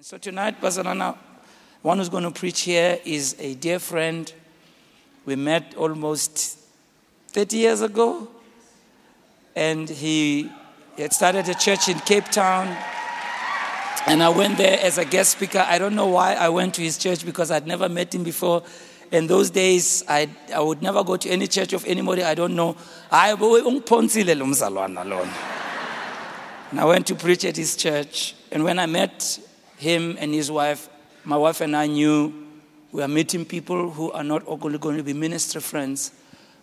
And so tonight, Bazalwana, one who's going to preach here is a dear friend. We met almost 30 years ago, and he had started a church in Cape Town. And I went there as a guest speaker. I don't know why I went to his church because I'd never met him before. In those days, I, I would never go to any church of anybody I don't know. I and I went to preach at his church. And when I met him and his wife, my wife and I knew we are meeting people who are not only going to be ministry friends,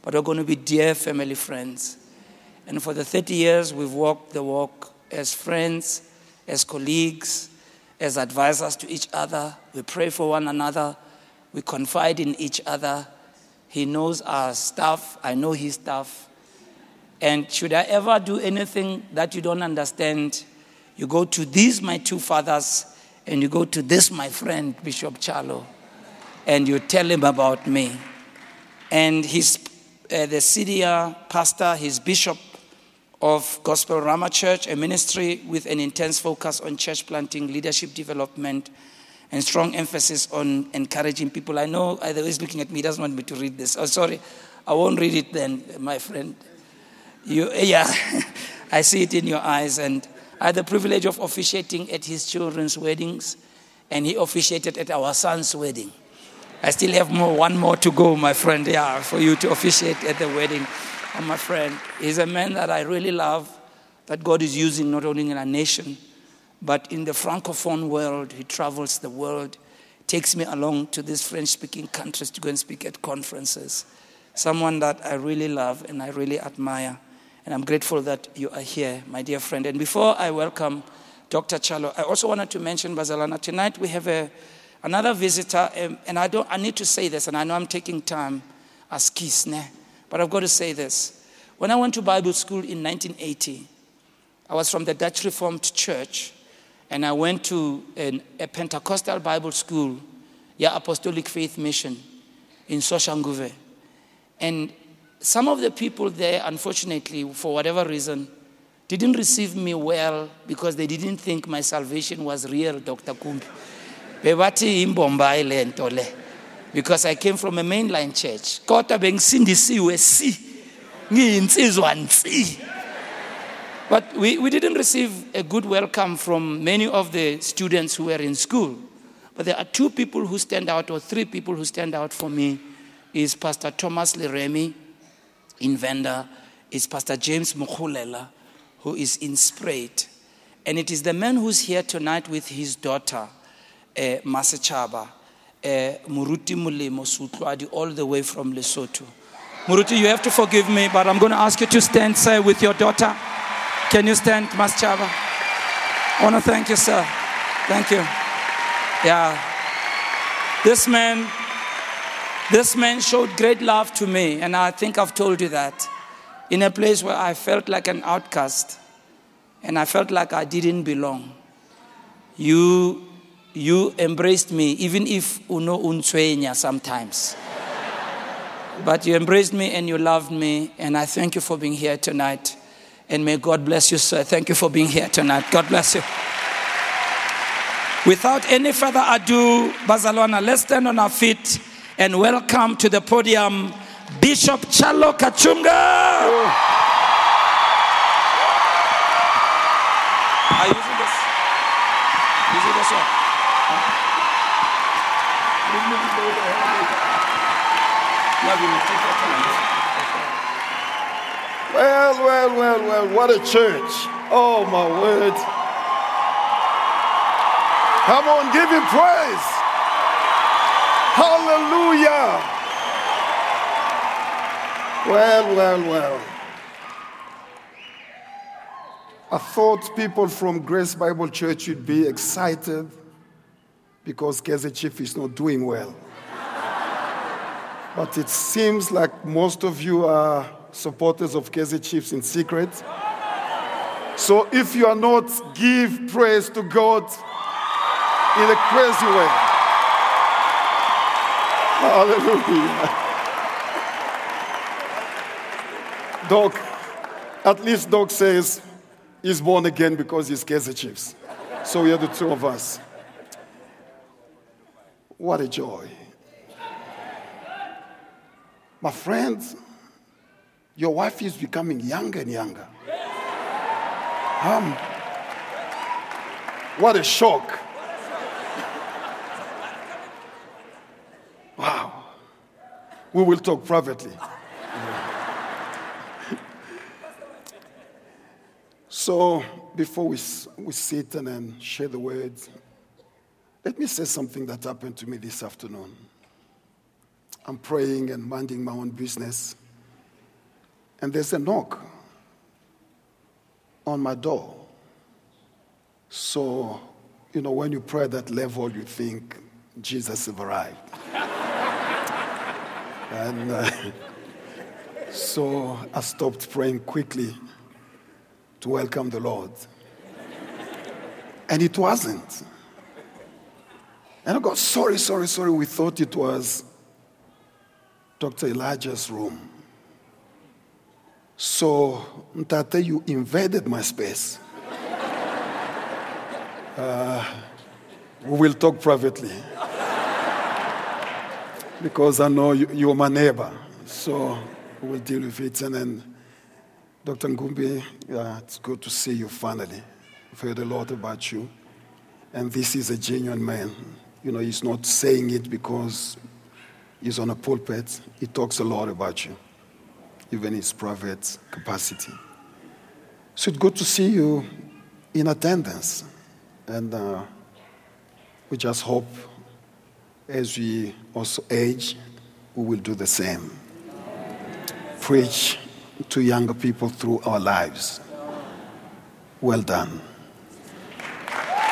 but are going to be dear family friends. And for the 30 years, we've walked the walk as friends, as colleagues, as advisors to each other. We pray for one another. We confide in each other. He knows our stuff. I know his stuff. And should I ever do anything that you don't understand, you go to these, my two fathers, and you go to this, my friend, Bishop Tshalo, and you tell him about me. And he's uh, the senior pastor, he's bishop of Gospel Rama Church, a ministry with an intense focus on church planting, leadership development, and strong emphasis on encouraging people. I know either he's looking at me, he doesn't want me to read this. Oh, sorry, I won't read it then, my friend. You, yeah, I see it in your eyes. And I had the privilege of officiating at his children's weddings, and he officiated at our son's wedding. I still have more, one more to go, my friend, yeah, for you to officiate at the wedding of my friend. He's a man that I really love, that God is using not only in our nation, but in the Francophone world. He travels the world, takes me along to these French speaking countries to go and speak at conferences. Someone that I really love and I really admire. And I'm grateful that you are here, my dear friend. And before I welcome Dr. Tshalo, I also wanted to mention, Bazalwana, tonight we have a, another visitor, um, and I, don't, I need to say this, and I know I'm taking time as kisne, but I've got to say this. When I went to Bible school in 1980, I was from the Dutch Reformed Church, and I went to an, a Pentecostal Bible school, yeah, Apostolic Faith Mission in Soshanguve. And some of the people there, unfortunately, for whatever reason, didn't receive me well because they didn't think my salvation was real, Dr. Kumbi. Bebathi imbomba ile nto le because I came from a mainline church. Kodwa bengisindisiwe si ngiyinsizwa nsi. But we, we didn't receive a good welcome from many of the students who were in school. But there are two people who stand out, or three people who stand out for me, is Pastor Thomas Leremi, in Venda is Pastor James Mukhulela, who is in Spruit. And it is the man who's here tonight with his daughter, uh, Masechaba, uh, Muruti Mulimo Sutlwadi, all the way from Lesotho. Muruti, you have to forgive me, but I'm going to ask you to stand, sir, with your daughter. Can you stand, Masechaba? I want to thank you, sir. Thank you. Yeah. This man this man showed great love to me, and I think I've told you that. In a place where I felt like an outcast and I felt like I didn't belong. You, you embraced me, even if uno unsueña sometimes. but you embraced me and you loved me, and I thank you for being here tonight. And may God bless you, sir. Thank you for being here tonight. God bless you. Without any further ado, Bazalwana, let's stand on our feet and welcome to the podium Bishop Tshalo Katshunga. Are you using this? Using this one? Well, well, well, well, what a church. Oh, my word. Come on, give him praise. Hallelujah. Well, well, well. I thought people from Grace Bible Church would be excited because Kaizer Chief is not doing well. but it seems like most of you are supporters of Kaizer Chiefs in secret. So if you are not, give praise to God in a crazy way. Hallelujah. Doc, at least Doc says he's born again because he's Kaizer Chiefs. So we are the two of us. What a joy. My friends, your wife is becoming younger and younger. Um, what a shock. We will talk privately. so, before we, we sit and then share the words, let me say something that happened to me this afternoon. I'm praying and minding my own business, and there's a knock on my door. So, you know, when you pray at that level, you think Jesus has arrived. And uh, so I stopped praying quickly to welcome the Lord. And it wasn't. And I got sorry, sorry, sorry. We thought it was Dr. Elijah's room. So, Ntate, you invaded my space. Uh, we will talk privately. Because I know you, you're my neighbor. So, we'll deal with it. And then, Dr. Ngumbi, uh, it's good to see you finally. I've heard a lot about you. And this is a genuine man. You know, he's not saying it because he's on a pulpit. He talks a lot about you, even his private capacity. So it's good to see you in attendance. And uh, we just hope as we also age, we will do the same. Preach to younger people through our lives. Well done.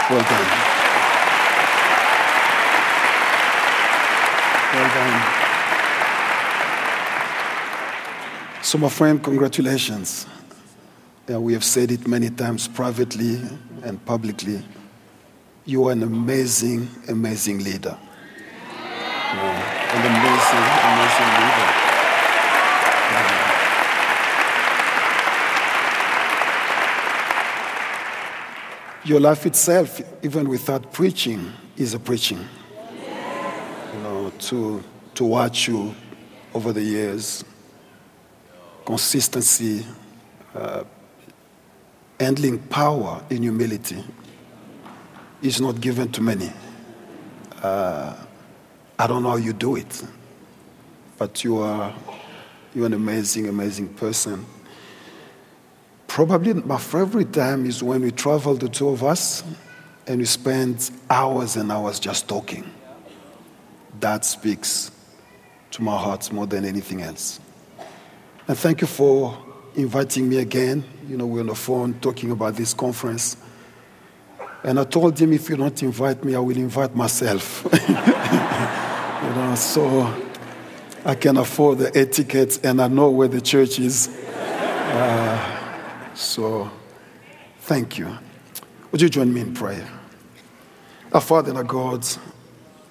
Well done. Well done. So, my friend, congratulations. Yeah, we have said it many times privately and publicly. You are an amazing, amazing leader. Yeah, an amazing, amazing leader. Yeah. Your life itself, even without preaching, is a preaching. You know, to, to watch you over the years, consistency, uh, handling power in humility is not given to many. Uh, I don't know how you do it, but you are you're an amazing, amazing person. Probably my favorite time is when we travel, the two of us, and we spend hours and hours just talking. That speaks to my heart more than anything else. And thank you for inviting me again. You know, we're on the phone talking about this conference. And I told him, if you don't invite me, I will invite myself. you know, so I can afford the etiquette and I know where the church is. Uh, so thank you. Would you join me in prayer? Our Father and our God,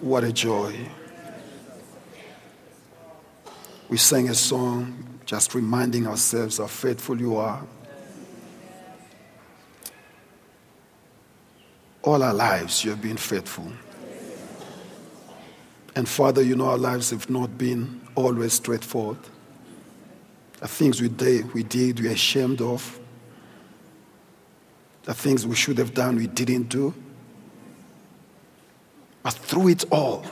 what a joy. We sang a song just reminding ourselves how faithful you are. All our lives, you have been faithful. And Father, you know our lives have not been always straightforward. The things we did, we did, we're ashamed of. The things we should have done, we didn't do. But through it all,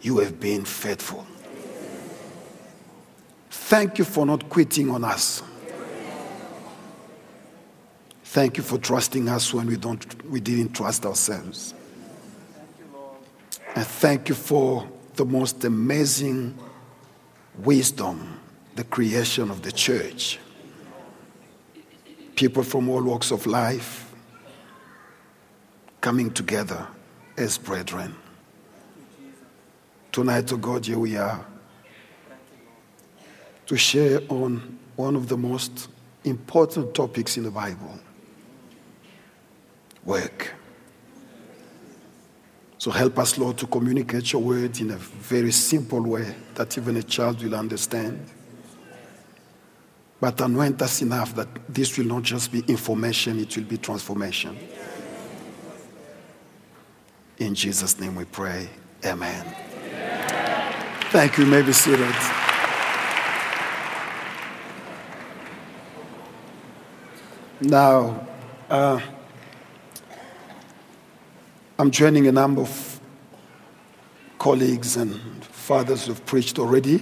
you have been faithful. Thank you for not quitting on us. Thank you for trusting us when we, don't, we didn't trust ourselves. And thank you for the most amazing wisdom, the creation of the church. People from all walks of life coming together as brethren. Tonight, oh God, here we are to share on one of the most important topics in the Bible work. So help us, Lord, to communicate your word in a very simple way that even a child will understand. But anoint us enough that this will not just be information, it will be transformation. In Jesus' name we pray. Amen. Thank you. you may be seated. Now, uh, I'm joining a number of colleagues and fathers who've preached already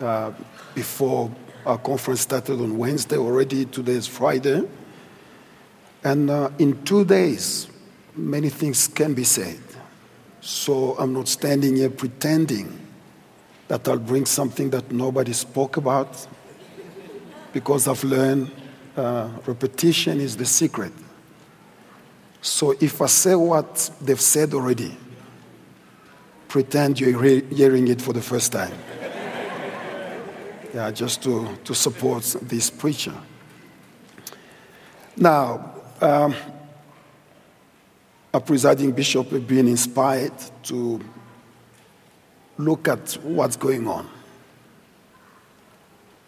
uh, before our conference started on Wednesday already. Today is Friday. And uh, in two days, many things can be said. So I'm not standing here pretending that I'll bring something that nobody spoke about because I've learned uh, repetition is the secret. So if I say what they've said already, pretend you're hearing it for the first time. yeah, just to, to support this preacher. Now, um, a presiding bishop has been inspired to look at what's going on.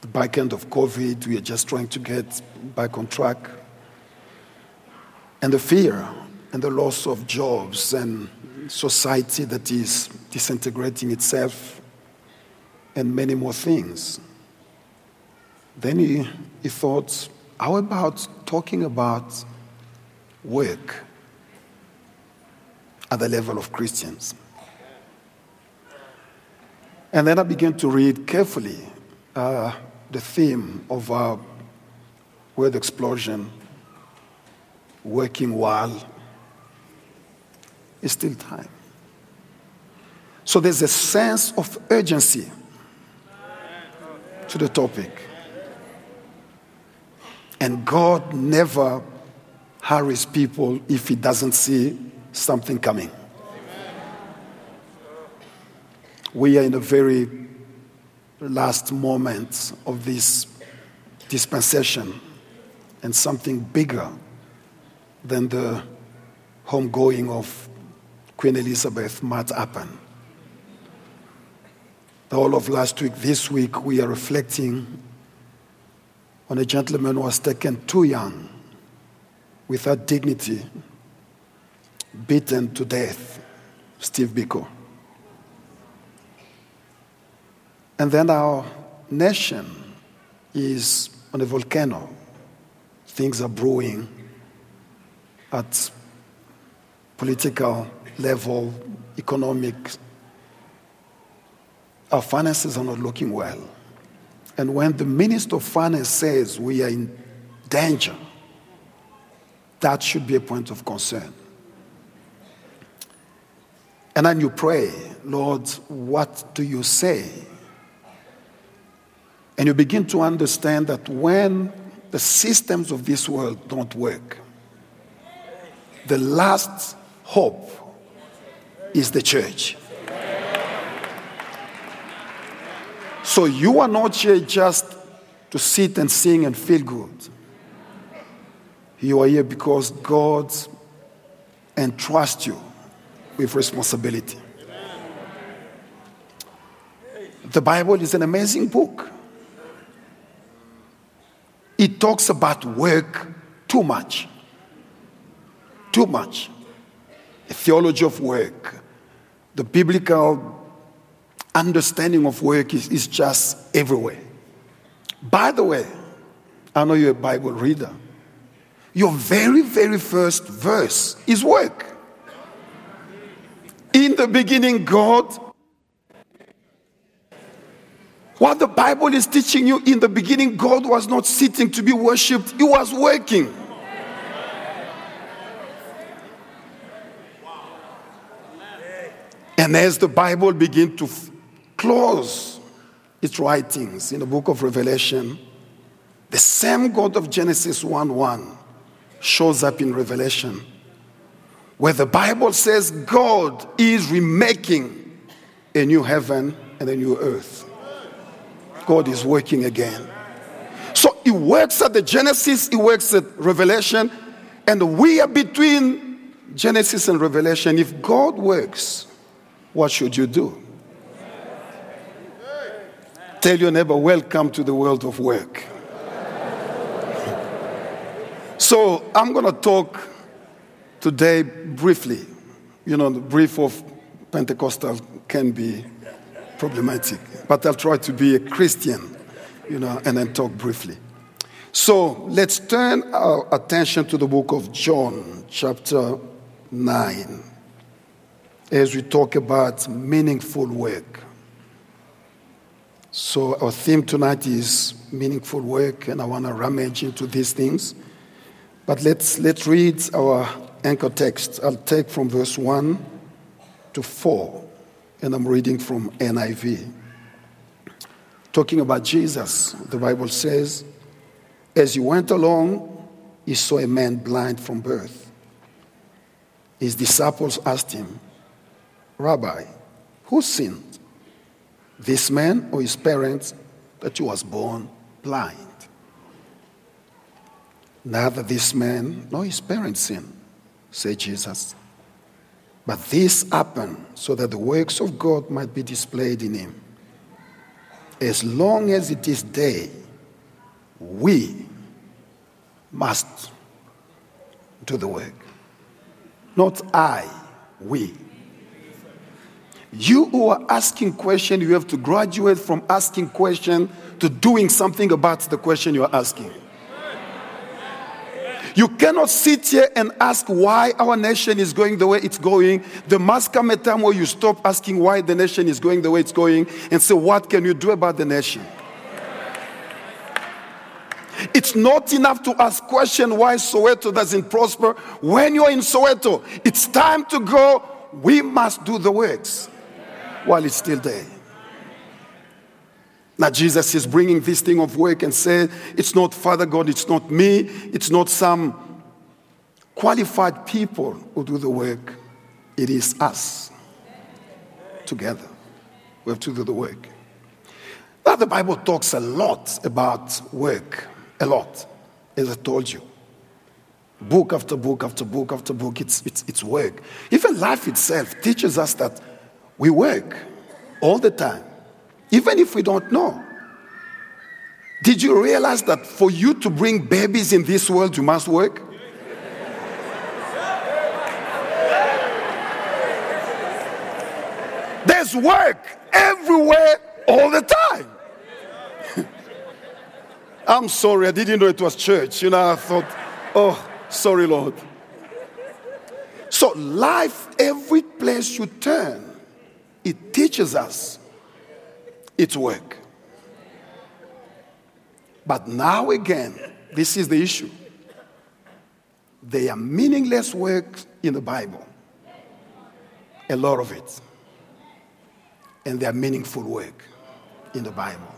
The back end of COVID, we are just trying to get back on track. And the fear and the loss of jobs and society that is disintegrating itself and many more things. Then he, he thought, how about talking about work? at the level of Christians. And then I began to read carefully uh, the theme of our word explosion, working while it's still time. So there's a sense of urgency to the topic. And God never hurries people if he doesn't see something coming. We are in the very last moment of this dispensation, and something bigger than the homegoing of Queen Elizabeth might happen. The whole of last week, this week, we are reflecting on a gentleman who was taken too young, without dignity, beaten to death, Steve Biko. And then our nation is on a volcano. Things are brewing at political level, economic. Our finances are not looking well. And when the Minister of Finance says we are in danger, that should be a point of concern. And then you pray, Lord, what do you say? And you begin to understand that when the systems of this world don't work, the last hope is the church. So you are not here just to sit and sing and feel good. You are here because God entrusts you with responsibility. The Bible is an amazing book. It talks about work too much. Too much. A theology of work. The biblical understanding of work is, is just everywhere. By the way, I know you're a Bible reader. Your very, very first verse is work. In the beginning, God. What the Bible is teaching you in the beginning, God was not sitting to be worshipped, He was working. And as the Bible begins to f- close its writings in the book of Revelation, the same God of Genesis 1 1 shows up in Revelation where the Bible says God is remaking a new heaven and a new earth. God is working again. So He works at the Genesis, He works at Revelation, and we are between Genesis and Revelation. If God works, what should you do? Tell your neighbor, welcome to the world of work. So I'm going to talk today briefly, you know, the brief of Pentecostal can be problematic, but I'll try to be a Christian, you know, and then talk briefly. So let's turn our attention to the book of John, chapter 9, as we talk about meaningful work. So, our theme tonight is meaningful work, and I want to rummage into these things. But let's, let's read our anchor text. I'll take from verse 1 to 4, and I'm reading from NIV. Talking about Jesus, the Bible says, As he went along, he saw a man blind from birth. His disciples asked him, Rabbi, who sinned, this man or his parents, that he was born blind? Neither this man nor his parents sinned, said Jesus. But this happened so that the works of God might be displayed in him. As long as it is day, we must do the work. Not I, we. You who are asking questions, you have to graduate from asking questions to doing something about the question you are asking. You cannot sit here and ask why our nation is going the way it's going. There must come a time where you stop asking why the nation is going the way it's going and say, what can you do about the nation? It's not enough to ask question why Soweto doesn't prosper. When you're in Soweto, it's time to go. We must do the works while it's still there. Now, Jesus is bringing this thing of work and say, it's not Father God, it's not me, it's not some qualified people who do the work. It is us together. We have to do the work. Now, the Bible talks a lot about work, a lot, as I told you. Book after book after book after book, it's, it's, it's work. Even life itself teaches us that we work all the time even if we don't know. Did you realize that for you to bring babies in this world, you must work? There's work everywhere all the time. I'm sorry, I didn't know it was church. You know, I thought, oh, sorry, Lord. So, life, every place you turn, it teaches us its work. But now again, this is the issue. They are meaningless work in the Bible. A lot of it. And they are meaningful work in the Bible.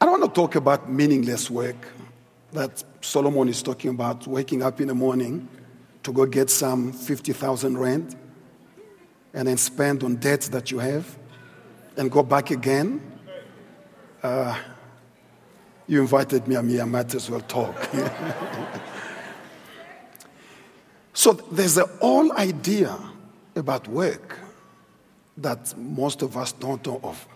I don't want to talk about meaningless work that Solomon is talking about, waking up in the morning to go get some 50,000 rand and then spend on debts that you have and go back again. Uh, you invited me, I might as well talk. so there's a whole idea about work that most of us don't know of.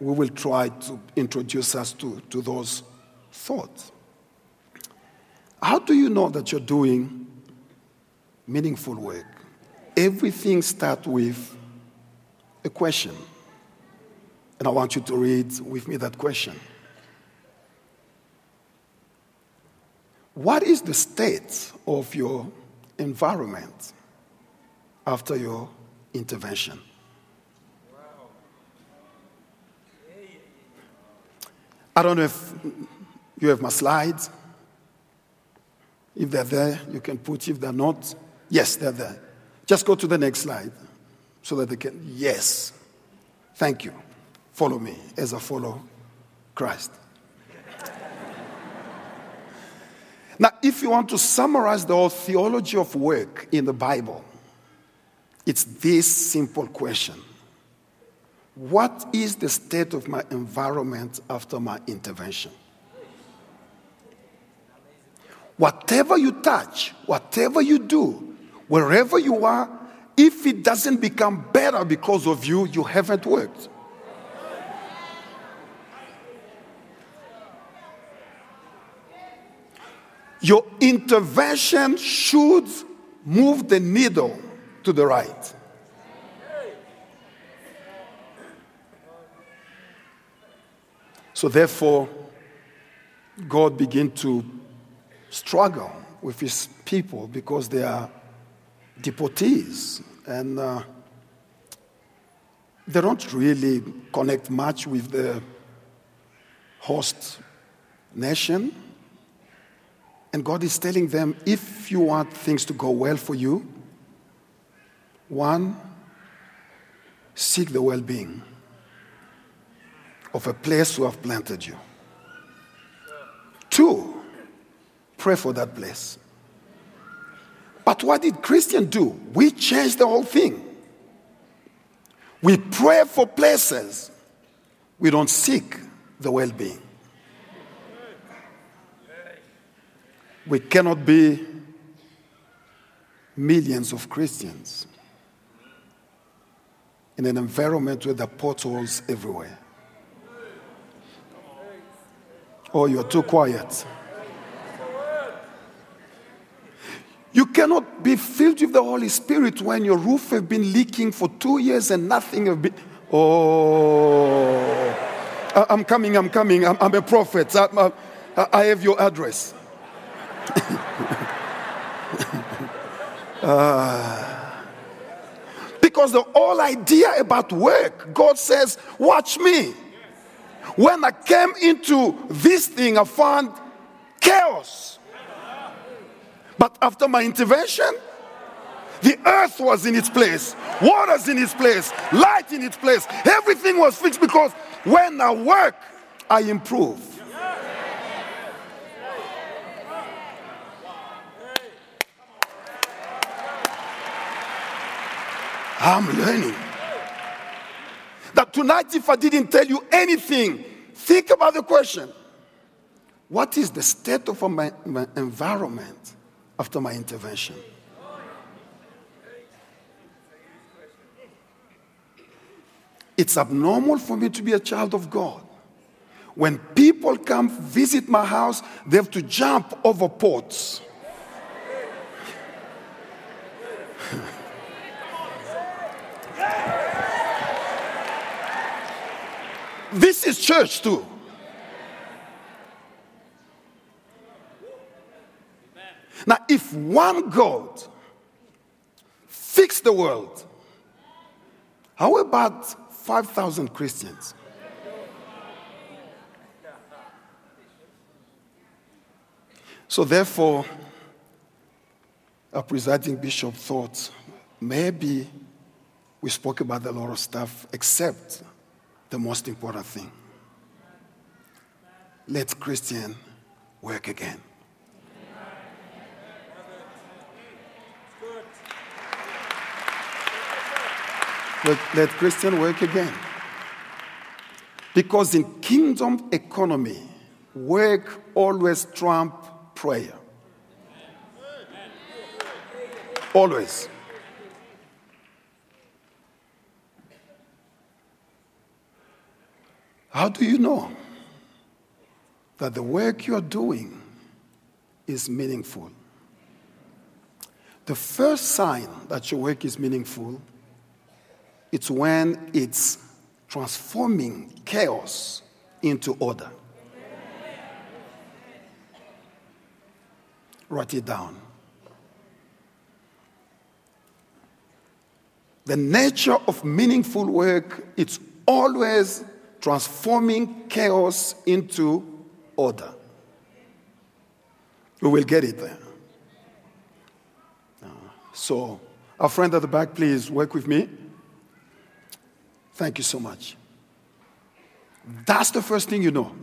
We will try to introduce us to, to those thoughts. How do you know that you're doing meaningful work? Everything starts with a question. And I want you to read with me that question. What is the state of your environment after your intervention? I don't know if you have my slides. If they're there, you can put. If they're not, yes, they're there. Just go to the next slide so that they can. Yes. Thank you. Follow me as I follow Christ. now, if you want to summarize the whole theology of work in the Bible, it's this simple question What is the state of my environment after my intervention? Whatever you touch, whatever you do, Wherever you are, if it doesn't become better because of you, you haven't worked. Your intervention should move the needle to the right. So, therefore, God begin to struggle with his people because they are deportees and uh, they don't really connect much with the host nation. And God is telling them if you want things to go well for you, one, seek the well being of a place who have planted you. Two, pray for that place. But what did Christian do? We changed the whole thing. We pray for places. We don't seek the well being. We cannot be millions of Christians in an environment where there are potholes everywhere. Oh, you're too quiet. You cannot be filled with the Holy Spirit when your roof has been leaking for two years and nothing has been. Oh, I'm coming, I'm coming, I'm, I'm a prophet. I, I, I, have your address. uh, because the whole idea about work, God says, Watch me. When I came into this thing, I found chaos. But after my intervention, the earth was in its place, water's in its place, light in its place. Everything was fixed because when I work, I improve. I'm learning. That tonight, if I didn't tell you anything, think about the question What is the state of my, my environment after my intervention? It's abnormal for me to be a child of God. When people come visit my house, they have to jump over pots. This is church too. Now, if one God fixed the world, how about 5,000 Christians? So, therefore, our presiding bishop thought maybe we spoke about a lot of stuff except the most important thing. Let Christian work again. Let, let Christian work again. Because in kingdom economy, work always trump prayer. Always. How do you know that the work you're doing is meaningful? The first sign that your work is meaningful it's when it's transforming chaos into order. Write it down. The nature of meaningful work, it's always transforming chaos into order. We will get it there. So, our friend at the back, please work with me. Thank you so much. That's the first thing you know.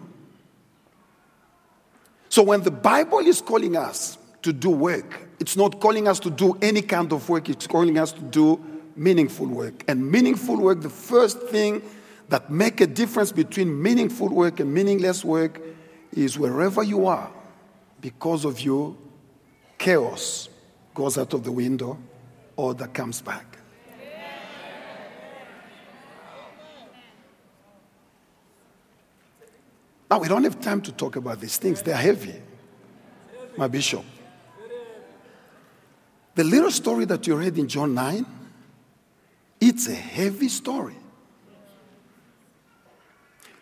So, when the Bible is calling us to do work, it's not calling us to do any kind of work, it's calling us to do meaningful work. And meaningful work, the first thing that make a difference between meaningful work and meaningless work is wherever you are, because of you, chaos goes out of the window, order comes back. Now, we don't have time to talk about these things, they're heavy. My bishop. The little story that you read in John 9, it's a heavy story.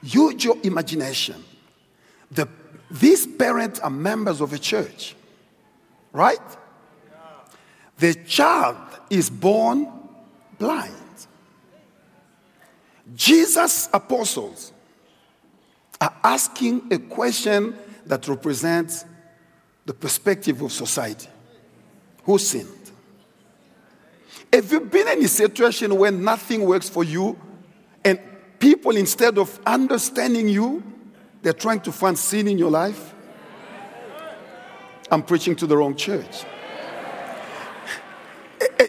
use your imagination. The, these parents are members of a church, right? The child is born blind. Jesus' apostles are asking a question that represents the perspective of society. Who sinned? Have you been in a situation where nothing works for you and people, instead of understanding you, they're trying to find sin in your life? I'm preaching to the wrong church.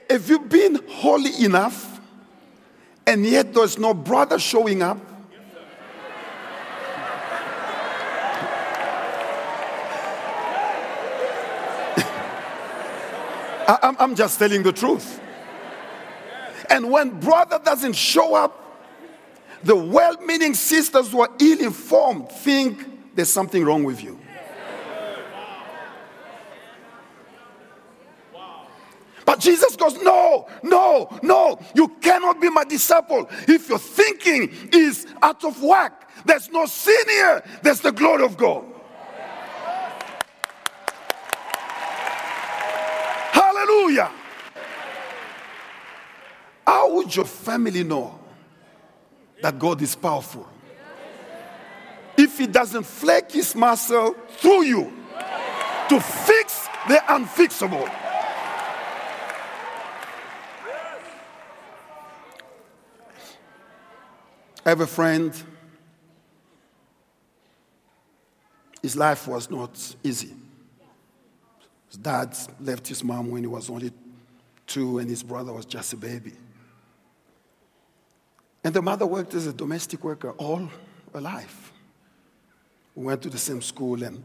Have you been holy enough and yet there's no brother showing up? I'm just telling the truth. And when brother doesn't show up, the well meaning sisters who are ill informed think there's something wrong with you. But Jesus goes, No, no, no, you cannot be my disciple if your thinking is out of whack. There's no sin here, there's the glory of God. Hallelujah. How would your family know that God is powerful? If He doesn't flex His muscle through you to fix the unfixable. I have a friend. His life was not easy. His dad left his mom when he was only two, and his brother was just a baby. And the mother worked as a domestic worker all her life. We went to the same school, and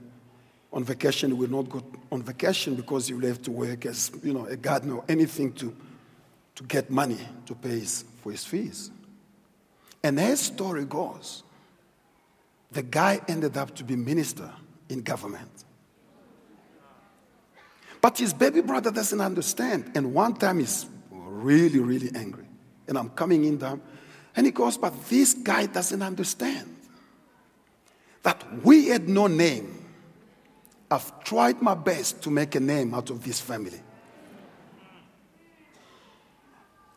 on vacation, we would not go on vacation because you left to work as you know a gardener or anything to, to get money to pay his, for his fees. And as story goes, the guy ended up to be minister in government. But his baby brother doesn't understand. And one time he's really, really angry. And I'm coming in there, and he goes, But this guy doesn't understand that we had no name. I've tried my best to make a name out of this family.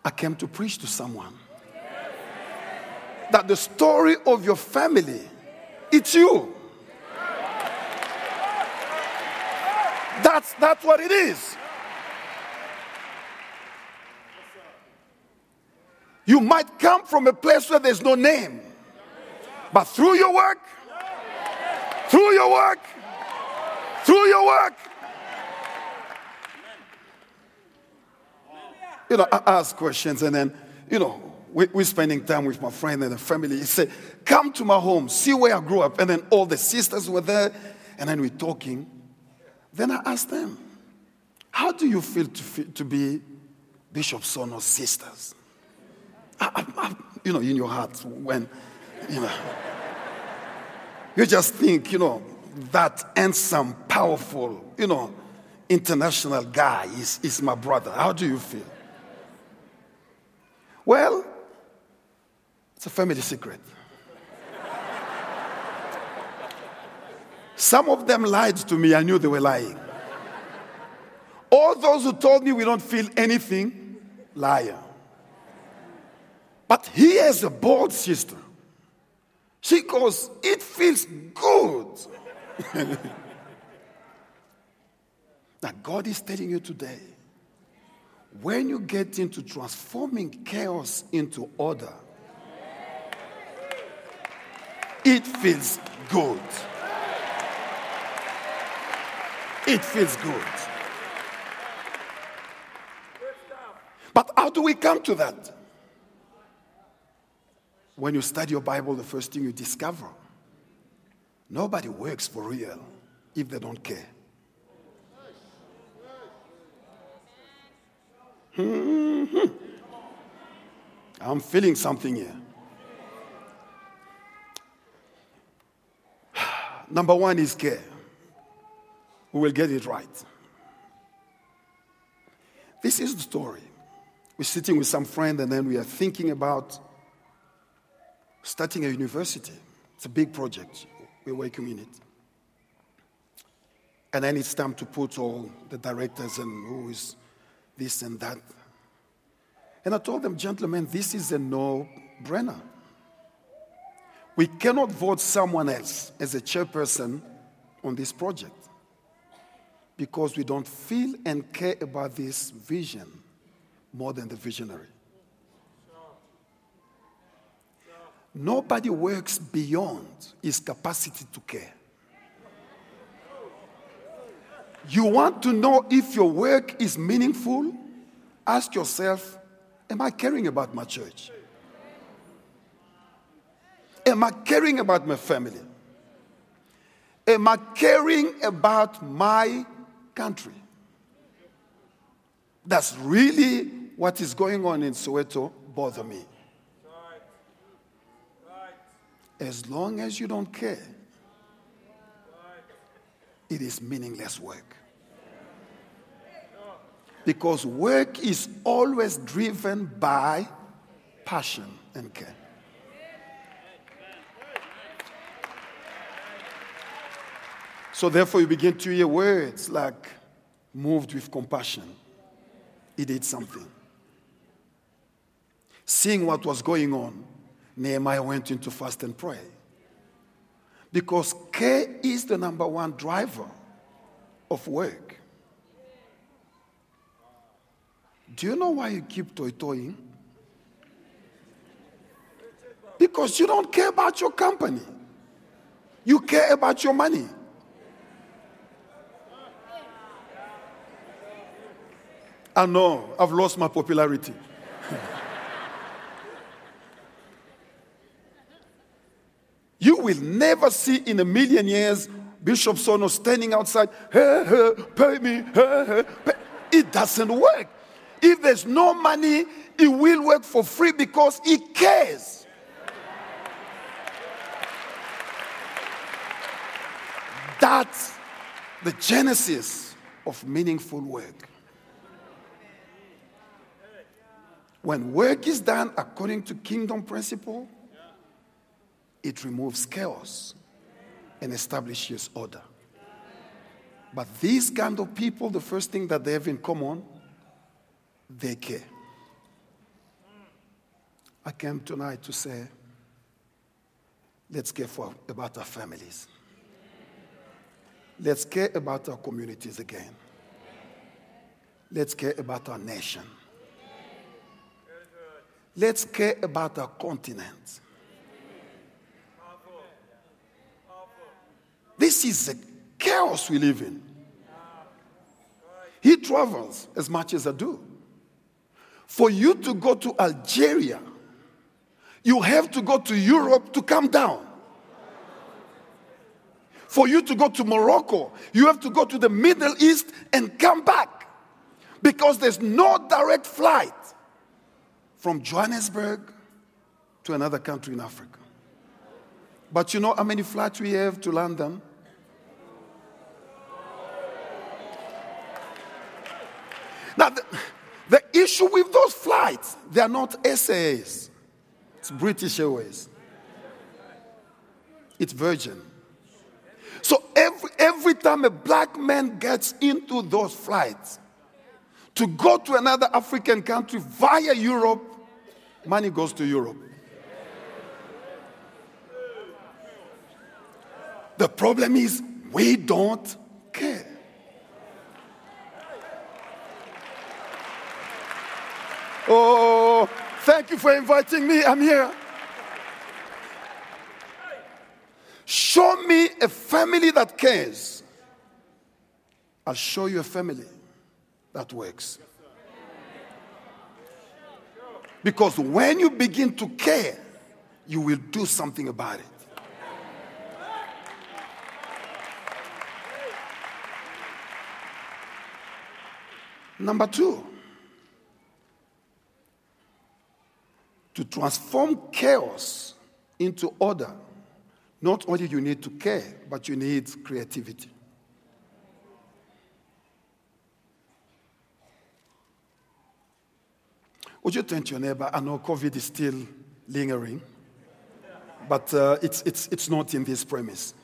I came to preach to someone that the story of your family, it's you. That's, that's what it is. You might come from a place where there's no name, but through your work, through your work, through your work, you know, I ask questions and then, you know, we're spending time with my friend and the family. He said, Come to my home, see where I grew up. And then all the sisters were there, and then we're talking. Then I asked them, How do you feel to, feel, to be Bishop Sono's sisters? I, I, I, you know, in your heart, when, you know, you just think, you know, that handsome, powerful, you know, international guy is, is my brother. How do you feel? Well, it's a family secret. Some of them lied to me. I knew they were lying. All those who told me we don't feel anything, liar. But he has a bold sister. She goes, It feels good. now, God is telling you today when you get into transforming chaos into order, it feels good. It feels good. But how do we come to that? When you study your Bible, the first thing you discover nobody works for real if they don't care. Mm-hmm. I'm feeling something here. Number one is care. We will get it right. This is the story. We're sitting with some friend and then we are thinking about starting a university. It's a big project. We're working in it. And then it's time to put all the directors and who is this and that. And I told them, gentlemen, this is a no brainer. We cannot vote someone else as a chairperson on this project because we don't feel and care about this vision more than the visionary. Nobody works beyond his capacity to care. You want to know if your work is meaningful? Ask yourself Am I caring about my church? Am I caring about my family? Am I caring about my country? That's really what is going on in Soweto bother me. As long as you don't care, it is meaningless work. Because work is always driven by passion and care. So, therefore, you begin to hear words like moved with compassion. He did something. Seeing what was going on, Nehemiah went into fast and pray. Because care is the number one driver of work. Do you know why you keep toyi-toyiing? Because you don't care about your company. You care about your money. I know, I've lost my popularity. you will never see in a million years Bishop Sono standing outside, hey, hey, pay me, hey, hey, pay. It doesn't work. If there's no money, he will work for free because he cares. That's the genesis of meaningful work. When work is done according to kingdom principle, it removes chaos and establishes order. But these kind of people, the first thing that they have in common they care. I came tonight to say, let's care for, about our families. Let's care about our communities again. Let's care about our nation. Let's care about our continent. This is the chaos we live in. He travels as much as I do. For you to go to Algeria, you have to go to Europe to come down. For you to go to Morocco, you have to go to the Middle East and come back. Because there's no direct flight from Johannesburg to another country in Africa. But you know how many flights we have to London? Now, the, the issue with those flights, they are not SAA. It's British Airways. It's Virgin. So every, every time a black man gets into those flights to go to another African country via Europe, money goes to Europe. The problem is we don't care. Oh, thank you for inviting me. I'm here. Show me a family that cares. I'll show you a family that works. Because when you begin to care, you will do something about it. Number two, to transform chaos into order, not only you need to care, but you need creativity. Would you turn to your neighbor? I know COVID is still lingering, but uh, it's, it's, it's not in this premise.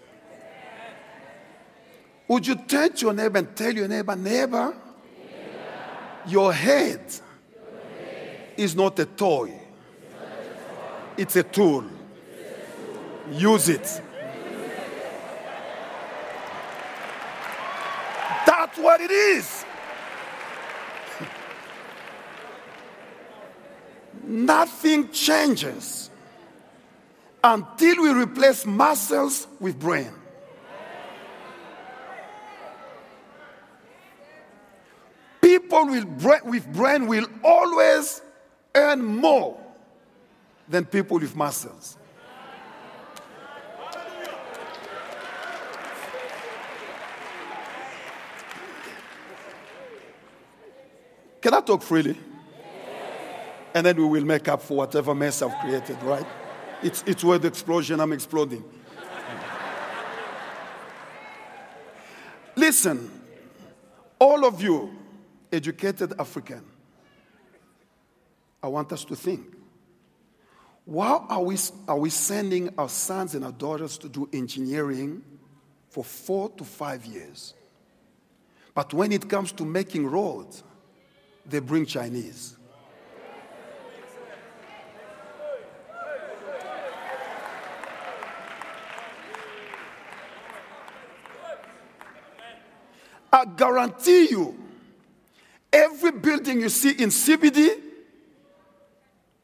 Would you turn to your neighbor and tell your neighbor, neighbor, your head is not a toy, it's a tool. Use it. That's what it is. Nothing changes until we replace muscles with brain. People with brain will always earn more than people with muscles. Can I talk freely? And then we will make up for whatever mess I've created, right? It's, it's word explosion, I'm exploding. Listen, all of you, educated African, I want us to think. Why are we, are we sending our sons and our daughters to do engineering for four to five years? But when it comes to making roads, they bring Chinese. I guarantee you, every building you see in CBD,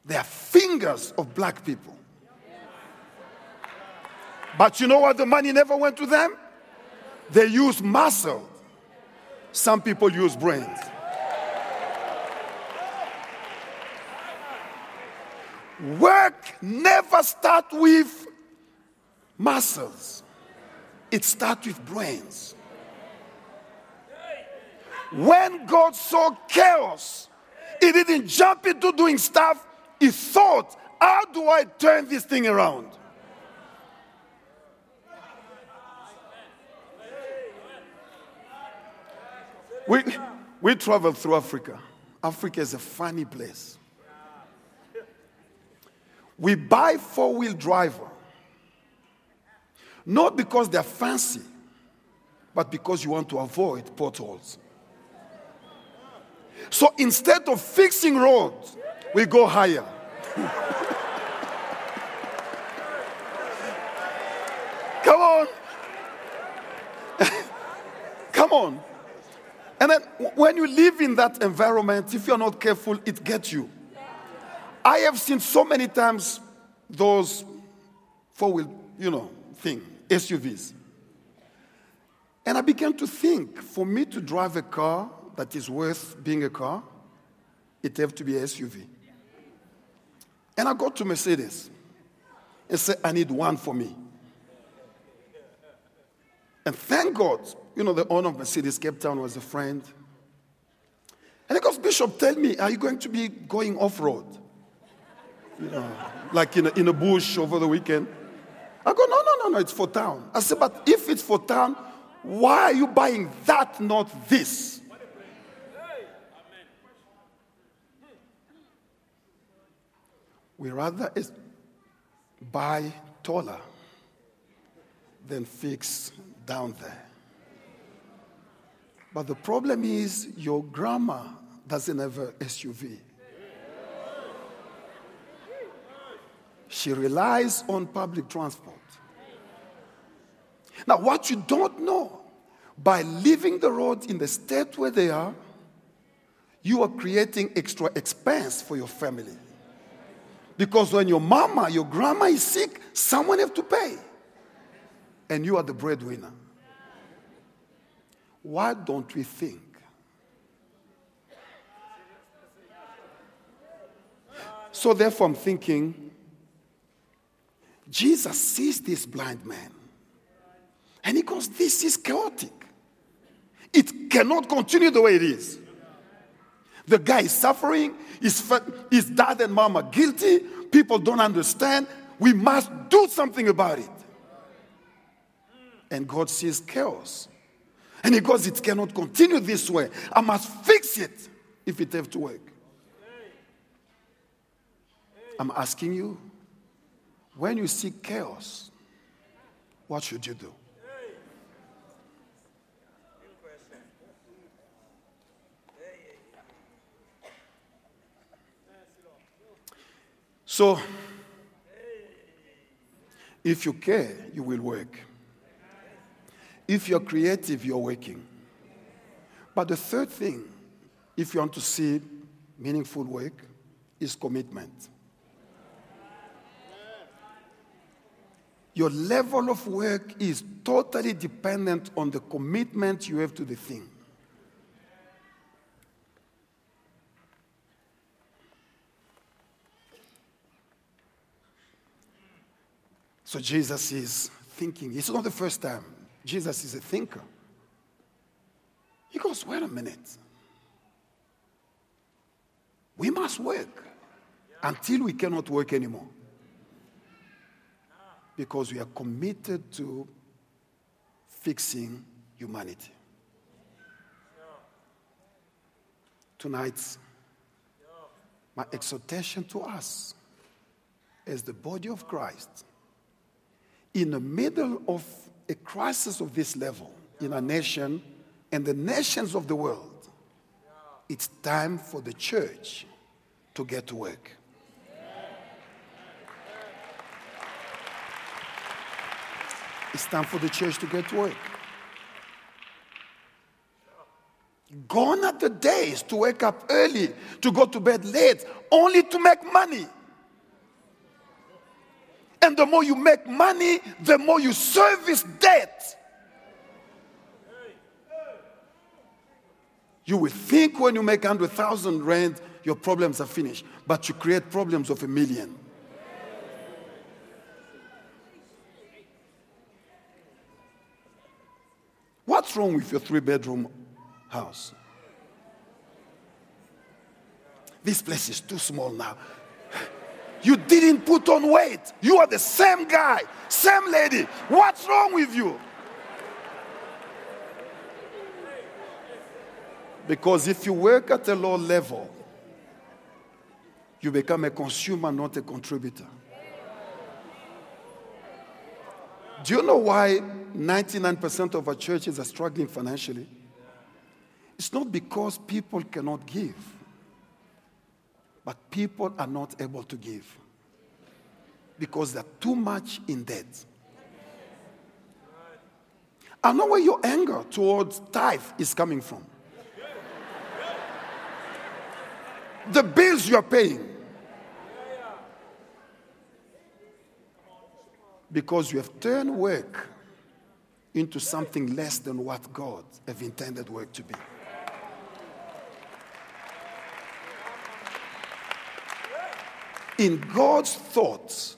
they are fingers of black people. But you know what? The money never went to them. They use muscle. Some people use brains. Work never start with muscles. It starts with brains. When God saw chaos, he didn't jump into doing stuff. He thought, how do I turn this thing around? We, we traveled through Africa. Africa is a funny place. We buy four wheel driver, not because they're fancy, but because you want to avoid potholes. So instead of fixing roads, we go higher. Come on. Come on. And then when you live in that environment, if you're not careful, it gets you. I have seen so many times those four wheel, you know, thing, SUVs. And I began to think for me to drive a car that is worth being a car, it have to be SUV. And I got to Mercedes and said, I need one for me. And thank God, you know, the owner of Mercedes Cape Town was a friend. And he goes, Bishop, tell me, are you going to be going off road? You know, like in a, in a bush over the weekend. I go, no, no, no, no, it's for town. I said, but if it's for town, why are you buying that, not this? We rather buy taller than fix down there. But the problem is your grandma doesn't have a SUV. She relies on public transport. Now, what you don't know, by leaving the road in the state where they are, you are creating extra expense for your family. Because when your mama, your grandma is sick, someone have to pay. And you are the breadwinner. Why don't we think? So therefore, I'm thinking, Jesus sees this blind man and he goes, This is chaotic. It cannot continue the way it is. The guy is suffering, his, his dad and mom are guilty, people don't understand. We must do something about it. And God sees chaos. And he goes, It cannot continue this way. I must fix it if it have to work. I'm asking you, when you see chaos, what should you do? So, if you care, you will work. If you're creative, you're working. But the third thing, if you want to see meaningful work, is commitment. Your level of work is totally dependent on the commitment you have to the thing. So Jesus is thinking. It's not the first time. Jesus is a thinker. He goes, wait a minute. We must work until we cannot work anymore. Because we are committed to fixing humanity. Tonight, my exhortation to us as the body of Christ in the middle of a crisis of this level in a nation and the nations of the world, it's time for the church to get to work. It's time for the church to get to work. Gone are the days to wake up early, to go to bed late, only to make money. And the more you make money, the more you service debt. You will think when you make 100,000 rand, your problems are finished. But you create problems of a million. What's wrong with your three bedroom house? This place is too small now. You didn't put on weight. You are the same guy, same lady. What's wrong with you? Because if you work at a low level, you become a consumer, not a contributor. Do you know why 99% of our churches are struggling financially? It's not because people cannot give. But people are not able to give because they're too much in debt. I know where your anger towards tithe is coming from. The bills you're paying. Because you have turned work into something less than what God have intended work to be. In God's thoughts,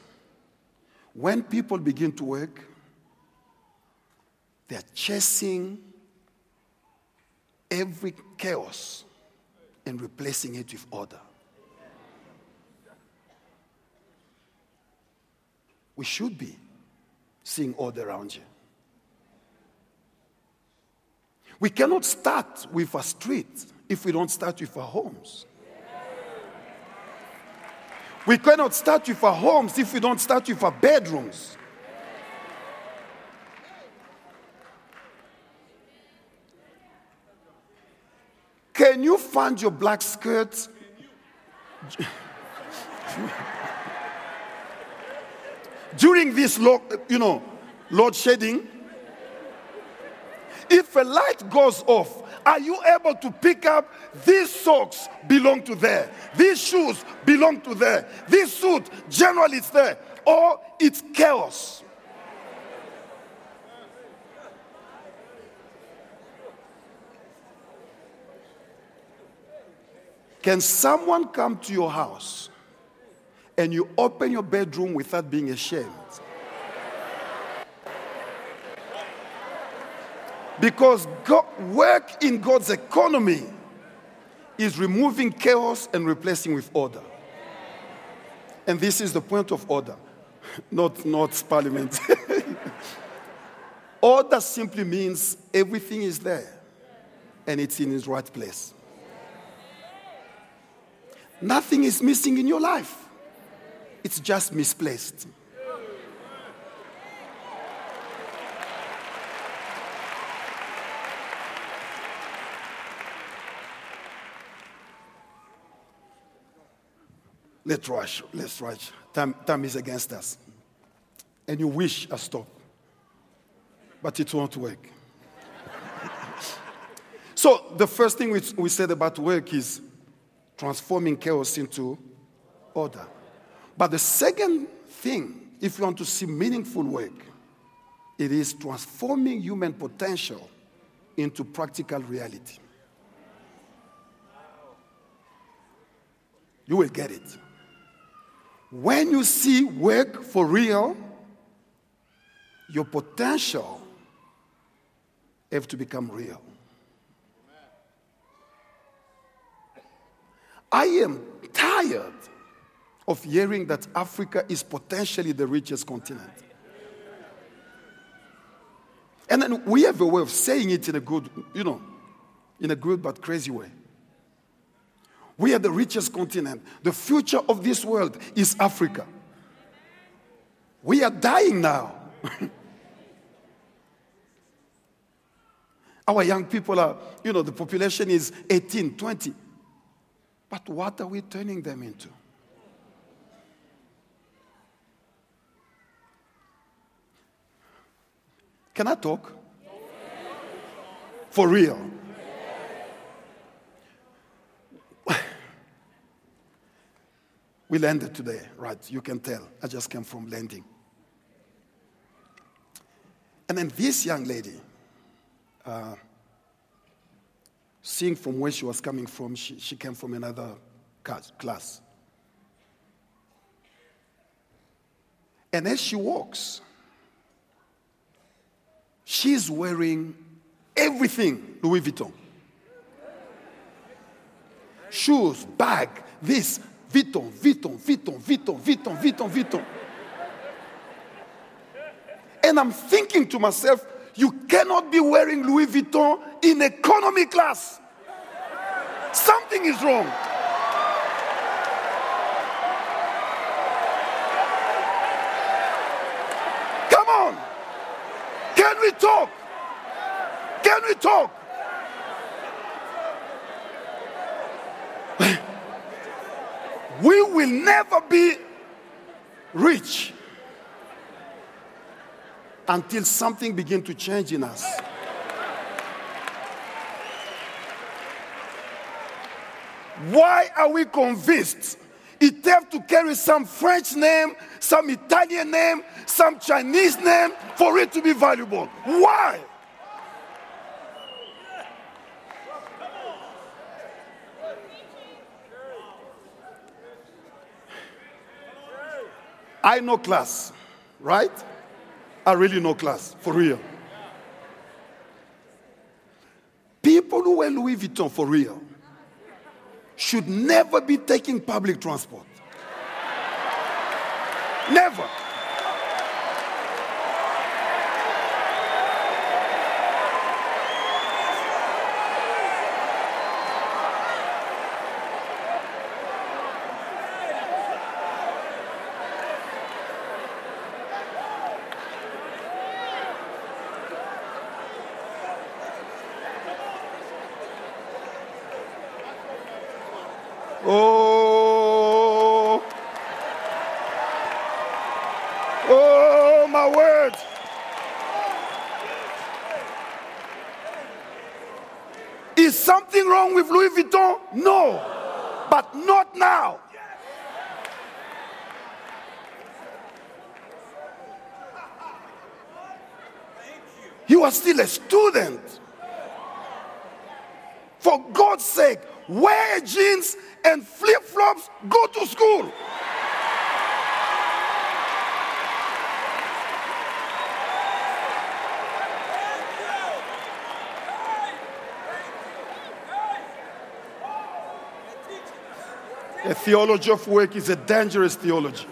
when people begin to work, they're chasing every chaos and replacing it with order. We should be seeing order around you. We cannot start with a street if we don't start with our homes. We cannot start with our homes if we don't start with our bedrooms. Can you find your black skirt? During this, you know, load shedding, if a light goes off, are you able to pick up these socks belong to there, these shoes belong to there, this suit generally it's there, or it's chaos? Can someone come to your house and you open your bedroom without being ashamed? Because God, work in God's economy is removing chaos and replacing with order. And this is the point of order, not, not parliament. order simply means everything is there and it's in its right place. Nothing is missing in your life, it's just misplaced. Let's rush. Let's rush. Time, time is against us. And you wish a stop, but it won't work. so, the first thing we, we said about work is transforming chaos into order. But the second thing, if you want to see meaningful work, it is transforming human potential into practical reality. You will get it. When you see work for real, your potential have to become real. I am tired of hearing that Africa is potentially the richest continent. And then we have a way of saying it in a good, you know, in a good but crazy way. We are the richest continent. The future of this world is Africa. We are dying now. Our young people are, you know, the population is 18, 20. But what are we turning them into? Can I talk? For real. We landed today, right? You can tell. I just came from landing. And then this young lady, uh, seeing from where she was coming from, she, she came from another class. And as she walks, she's wearing everything Louis Vuitton shoes, bag, this, Vuitton, Vuitton, Vuitton, Vuitton, Vuitton, Vuitton, Vuitton. And I'm thinking to myself, you cannot be wearing Louis Vuitton in economy class. Something is wrong. Come on. Can we talk? Can we talk? We will never be rich until something begins to change in us. Why are we convinced it have to carry some French name, some Italian name, some Chinese name for it to be valuable? Why? I know class, right? I really know class, for real. People who wear Louis Vuitton for real should never be taking public transport. Never. Oh. Oh, my word. Is something wrong with Louis Vuitton? No. But not now. You are still a student. For God's sake, wear jeans and flip flops, go to school. A theology of work is a dangerous theology.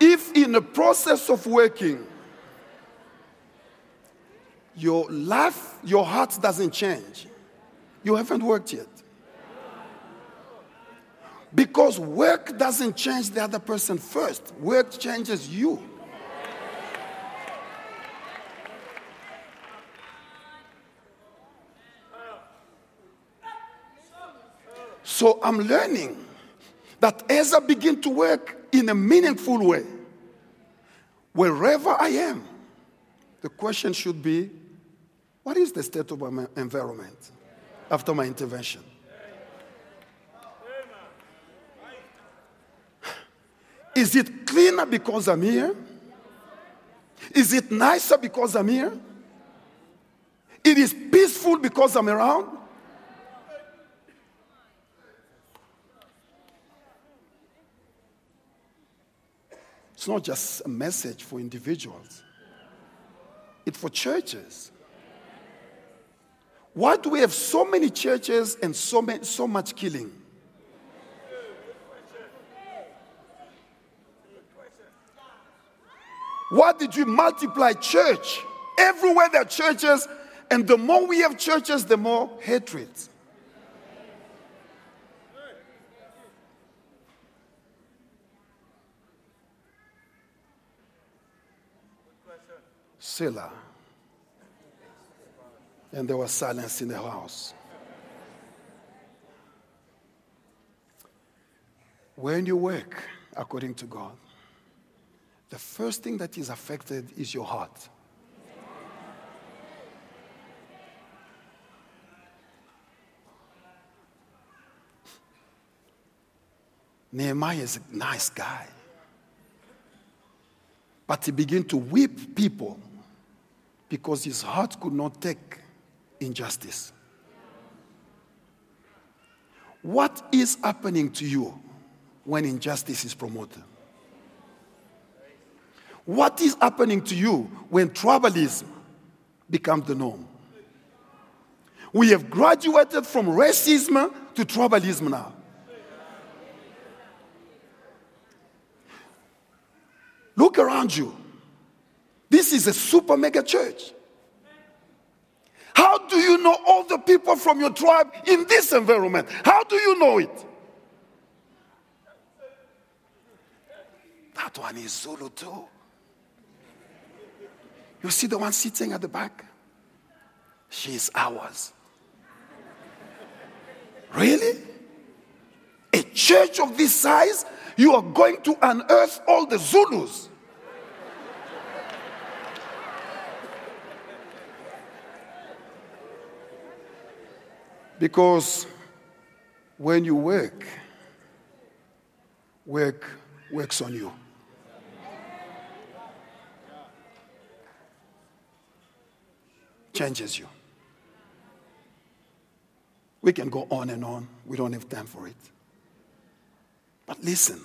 If in the process of working, your life, your heart doesn't change, you haven't worked yet. Because work doesn't change the other person first, work changes you. So I'm learning that as I begin to work in a meaningful way, wherever I am, the question should be what is the state of my environment after my intervention? Is it cleaner because I'm here? Is it nicer because I'm here? It is peaceful because I'm around? It's not just a message for individuals, it's for churches. Why do we have so many churches and so, many, so much killing? Why did you multiply church? Everywhere there are churches, and the more we have churches, the more hatred. Selah. And there was silence in the house. When you work according to God, the first thing that is affected is your heart. Nehemiah is a nice guy. But he began to whip people because his heart could not take injustice. What is happening to you when injustice is promoted? What is happening to you when tribalism becomes the norm? We have graduated from racism to tribalism now. Look around you. This is a super mega church. How do you know all the people from your tribe in this environment? How do you know it? That one is Zulu too. You see the one sitting at the back? She is ours. Really? A church of this size, you are going to unearth all the Zulus. Because when you work, work works on you. changes you. We can go on and on. We don't have time for it. But listen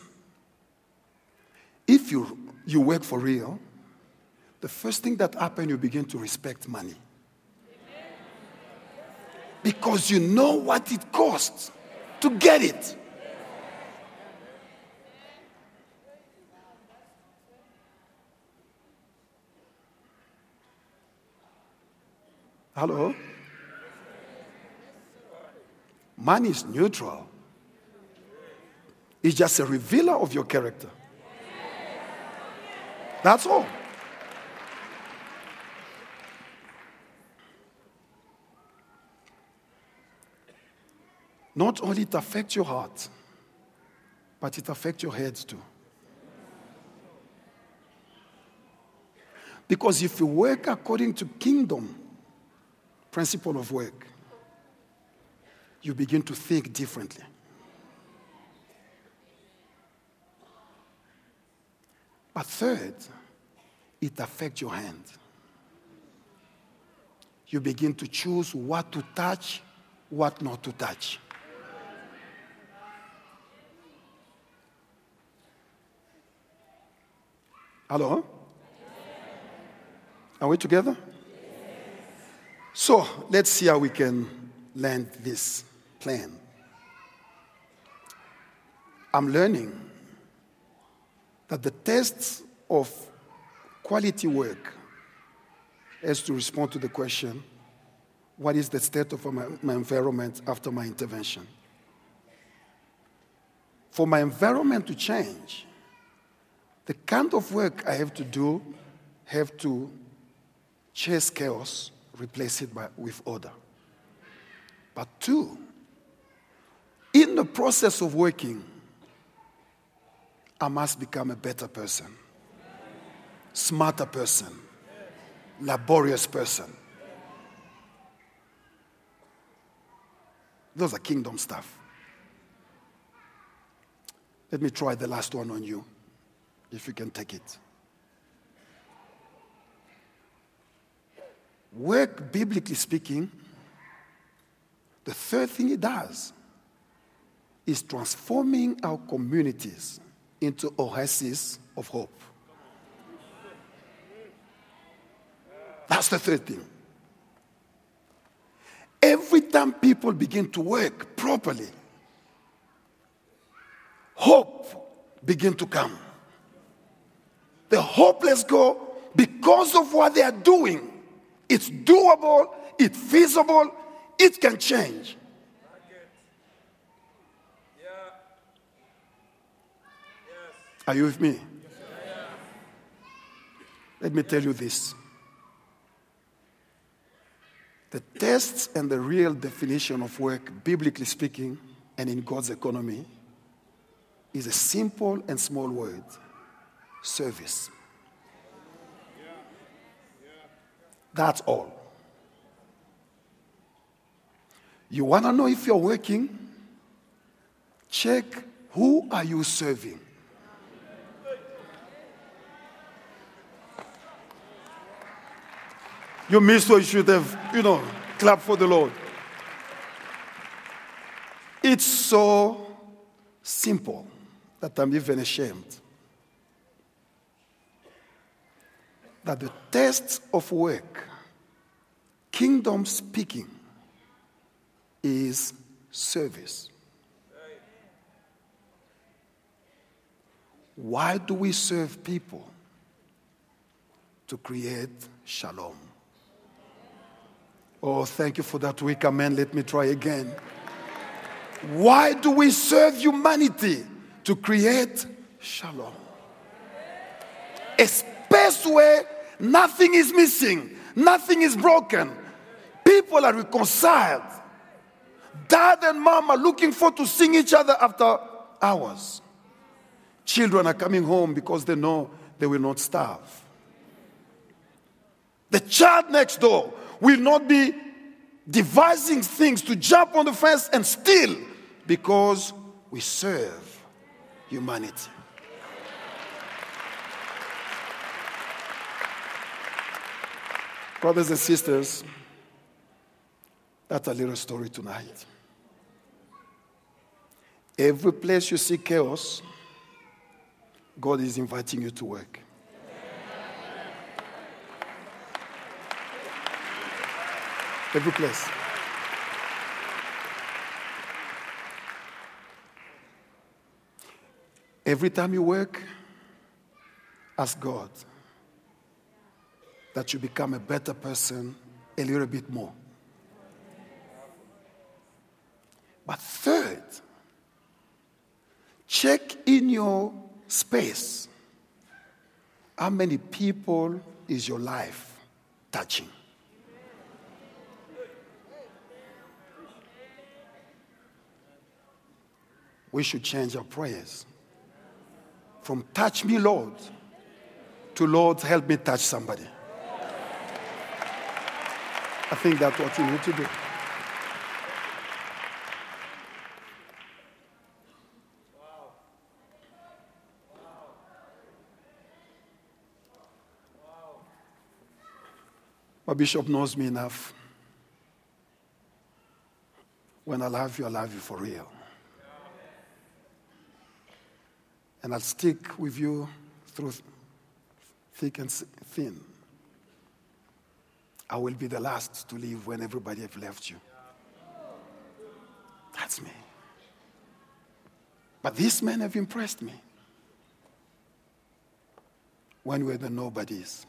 if you, you work for real, the first thing that happens, you begin to respect money. Because you know what it costs to get it. Hello? Money is neutral. It's just a revealer of your character. That's all. Not only it affects your heart, but it affects your head too. Because if you work according to kingdom principle of work, you begin to think differently. But third, it affects your hand. You begin to choose what to touch, what not to touch. Hello? Are we together? So let's see how we can land this plan. I'm learning that the test of quality work is to respond to the question what is the state of my, my environment after my intervention? For my environment to change, the kind of work I have to do have to chase chaos replace it by, with order. But two, in the process of working, I must become a better person, smarter person, laborious person. Those are kingdom stuff. Let me try the last one on you, if you can take it. Work, biblically speaking, the third thing it does is transforming our communities into oases of hope. That's the third thing. Every time people begin to work properly, hope begin to come. The hopeless go because of what they are doing. It's doable, it's feasible, it can change. Are you with me? Let me tell you this. The tests and the real definition of work, biblically speaking, and in God's economy, is a simple and small word service. That's all. You want to know if you're working? Check who are you serving? You missed what you should have, you know, clap for the Lord. It's so simple that I'm even ashamed. That the test of work, kingdom speaking, is service. Why do we serve people? To create shalom. Oh, thank you for that weak amen. Let me try again. Why do we serve humanity? To create shalom. A space where nothing is missing, nothing is broken. People are reconciled. Dad and mom are looking forward to seeing each other after hours. Children are coming home because they know they will not starve. The child next door will not be devising things to jump on the fence and steal because we serve humanity. Brothers and sisters, that's a little story tonight. Every place you see chaos, God is inviting you to work. Every place. Every time you work, ask God that you become a better person a little bit more. But third, check in your space. How many people is your life touching? We should change our prayers from touch me, Lord, to Lord, help me touch somebody. I think that's what you need to do. My bishop knows me enough. When I love you, I love you for real. And I'll stick with you through thick and thin. I will be the last to leave when everybody have left you. That's me. But these men have impressed me. When we were the nobodies,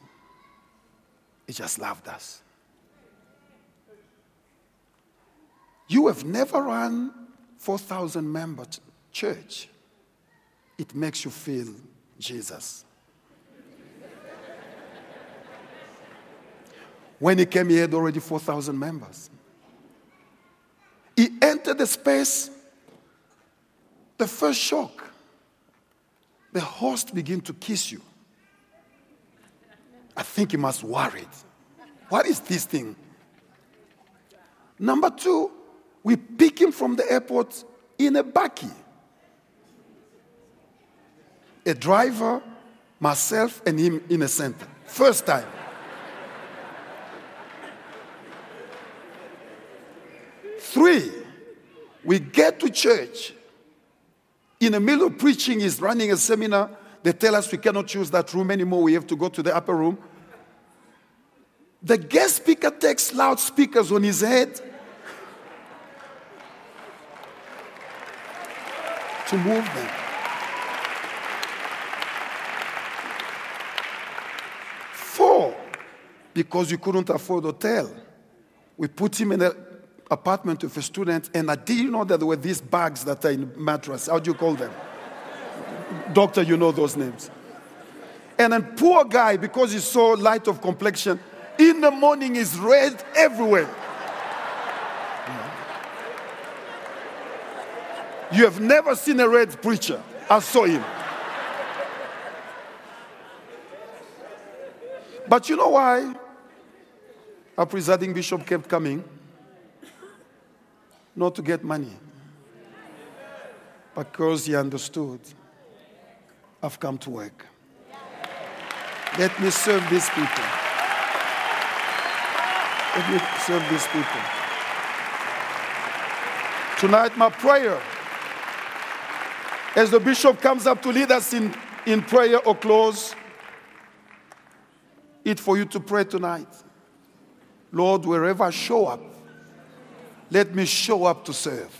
he just loved us. You have never run 4,000 member church it makes you feel Jesus. When he came, he had already 4,000 members. He entered the space The first shock, the host begin to kiss you. I think he must worried. What is this thing? Number two, we pick him from the airport in a bakkie. A driver, myself, and him in a center. First time. Three, we get to church. In the middle of preaching, he's running a seminar. They tell us we cannot use that room anymore. We have to go to the upper room. The guest speaker takes loudspeakers on his head to move them. Four, because we couldn't afford hotel, we put him in an apartment with a student, and I didn't know that there were these bags that are in mattress. How do you call them? Doctor, you know those names. And then poor guy, because he's so light of complexion, in the morning is red everywhere. You have never seen a red preacher. I saw him. But you know why our presiding bishop kept coming? Not to get money, because he understood I've come to work. Let me serve these people. Let me serve these people. Tonight, my prayer, as the bishop comes up to lead us in, in prayer or close, it for you to pray tonight. Lord, wherever I show up, let me show up to serve.